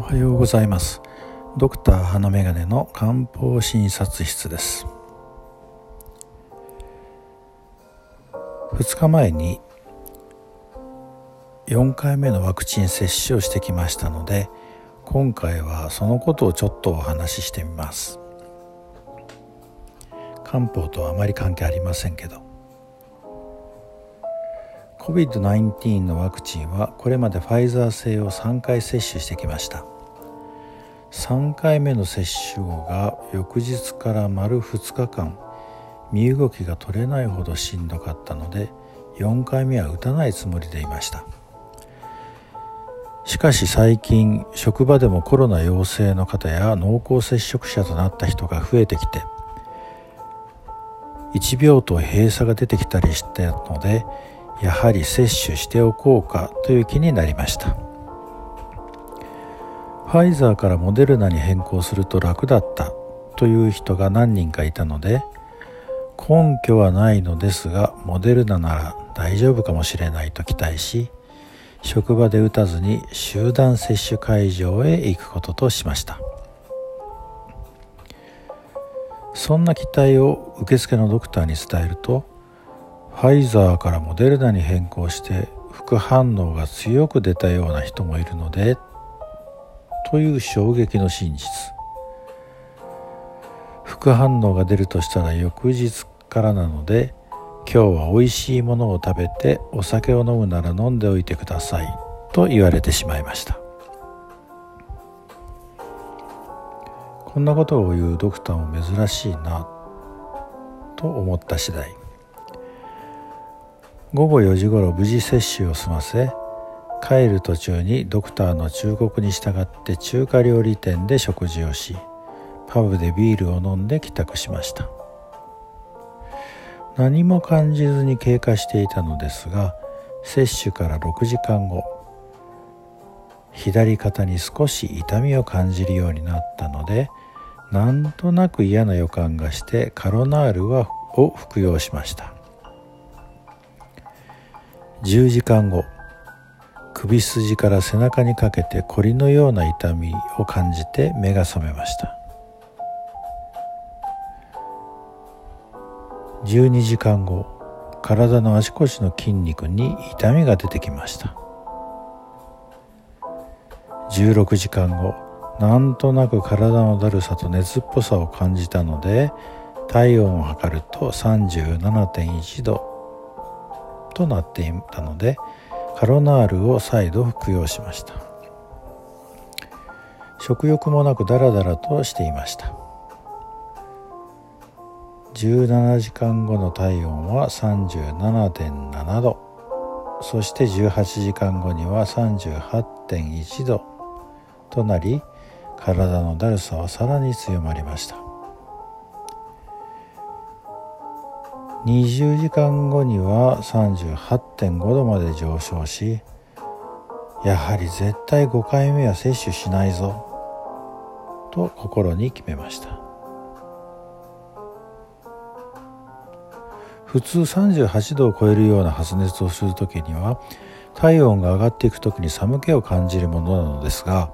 おはようございます。ドクター花眼鏡の漢方診察室です。2日前に4回目のワクチン接種をしてきましたので今回はそのことをちょっとお話ししてみます。漢方とはあまり関係ありませんけど。COVID-19 のワクチンはこれまでファイザー製を3回接種してきました。3回目の接種後が翌日から丸2日間身動きが取れないほどしんどかったので4回目は打たないつもりでいました。しかし最近職場でもコロナ陽性の方や濃厚接触者となった人が増えてきて1病棟閉鎖が出てきたりしたのでやはり接種しておこうかという気になりました。ファイザーからモデルナに変更すると楽だった。という人が何人かいたので根拠はないのですがモデルナなら大丈夫かもしれないと期待し職場で打たずに集団接種会場へ行くこととしました。そんな期待を受付のドクターに伝えるとファイザーからモデルナに変更して副反応が強く出たような人もいるのでという衝撃の真実。副反応が出るとしたら翌日からなので今日は美味しいものを食べてお酒を飲むなら飲んでおいてくださいと言われてしまいました。こんなことを言うドクターも珍しいなと思った次第。午後4時ごろ無事接種を済ませ帰る途中にドクターの忠告に従って中華料理店で食事をしパブでビールを飲んで帰宅しました。何も感じずに経過していたのですが接種から6時間後左肩に少し痛みを感じるようになったのでなんとなく嫌な予感がしてカロナールはを服用しました。10時間後首筋から背中にかけてコリのような痛みを感じて目が覚めました。12時間後体のあちこちの筋肉に痛みが出てきました。16時間後なんとなく体のだるさと熱っぽさを感じたので体温を測ると37.1度となっていたのでカロナールを再度服用しました。食欲もなくダラダラとしていました。17時間後の体温は37.7度。そして18時間後には38.1度となり体のだるさはさらに強まりました。20時間後には38.5度まで上昇しやはり絶対5回目は接種しないぞと心に決めました。普通38度を超えるような発熱をする時には体温が上がっていく時に寒気を感じるものなのですが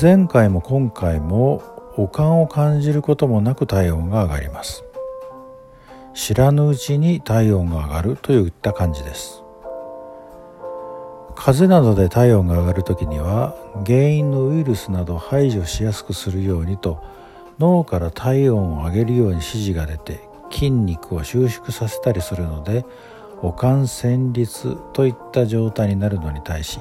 前回も今回も悪寒を感じることもなく体温が上がります。知らぬうちに体温が上がるといった感じです。風邪などで体温が上がる時には原因のウイルスなどを排除しやすくするようにと脳から体温を上げるように指示が出て筋肉を収縮させたりするので悪寒戦慄といった状態になるのに対し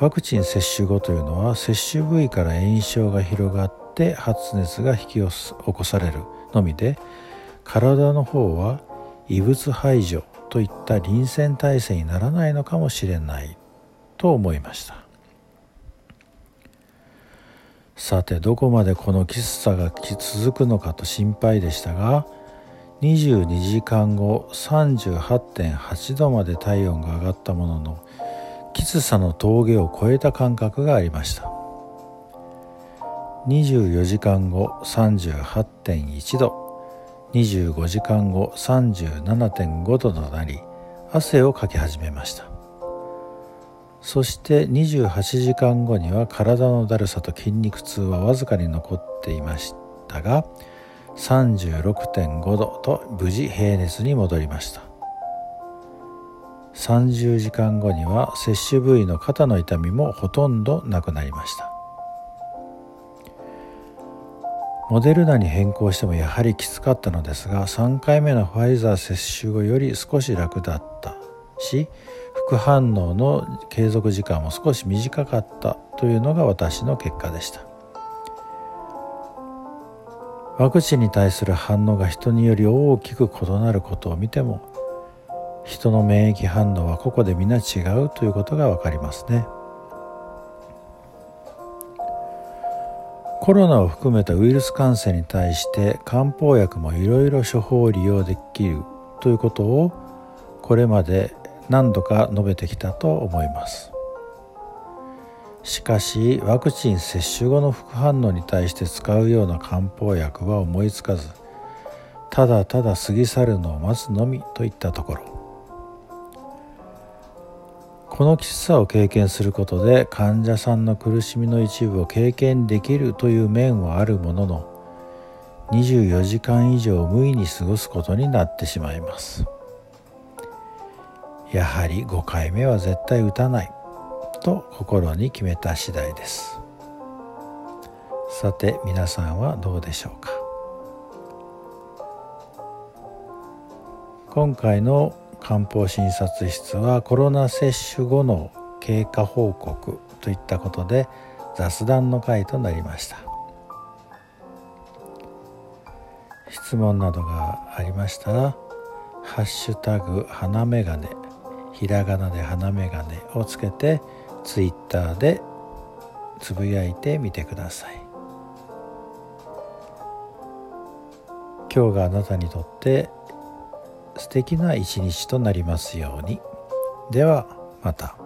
ワクチン接種後というのは接種部位から炎症が広がって発熱が引き起こされるのみで体の方は異物排除といった臨戦態勢にならないのかもしれないと思いました。さてどこまでこのきつさが続くのかと心配でしたが22時間後38.8度まで体温が上がったもののきつさの峠を越えた感覚がありました。24時間後38.1度25時間後37.5度となり汗をかき始めました。そして28時間後には体のだるさと筋肉痛はわずかに残っていましたが36.5度と無事平熱に戻りました。30時間後には接種部位の肩の痛みもほとんどなくなりました。モデルナに変更してもやはりきつかったのですが3回目のファイザー接種後より少し楽だったし副反応の継続時間も少し短かったというのが私の結果でした。ワクチンに対する反応が人により大きく異なることを見ても人の免疫反応は個々で皆違うということが分かりますね。コロナを含めたウイルス感染に対して漢方薬もいろいろ処方利用できるということをこれまで何度か述べてきたと思います。しかしワクチン接種後の副反応に対して使うような漢方薬は思いつかずただただ過ぎ去るのを待つのみといったところ。このきつさを経験することで患者さんの苦しみの一部を経験できるという面はあるものの24時間以上無意に過ごすことになってしまいます。やはり5回目は絶対打たないと心に決めた次第です。さて皆さんはどうでしょうか？今回の漢方診察室はコロナ接種後の経過報告といったことで雑談の会となりました。質問などがありましたら「ハッシュタグ花眼鏡」ひらがなで花眼鏡をつけてツイッターでつぶやいてみてください。今日があなたにとって素敵な一日となりますようにではまた。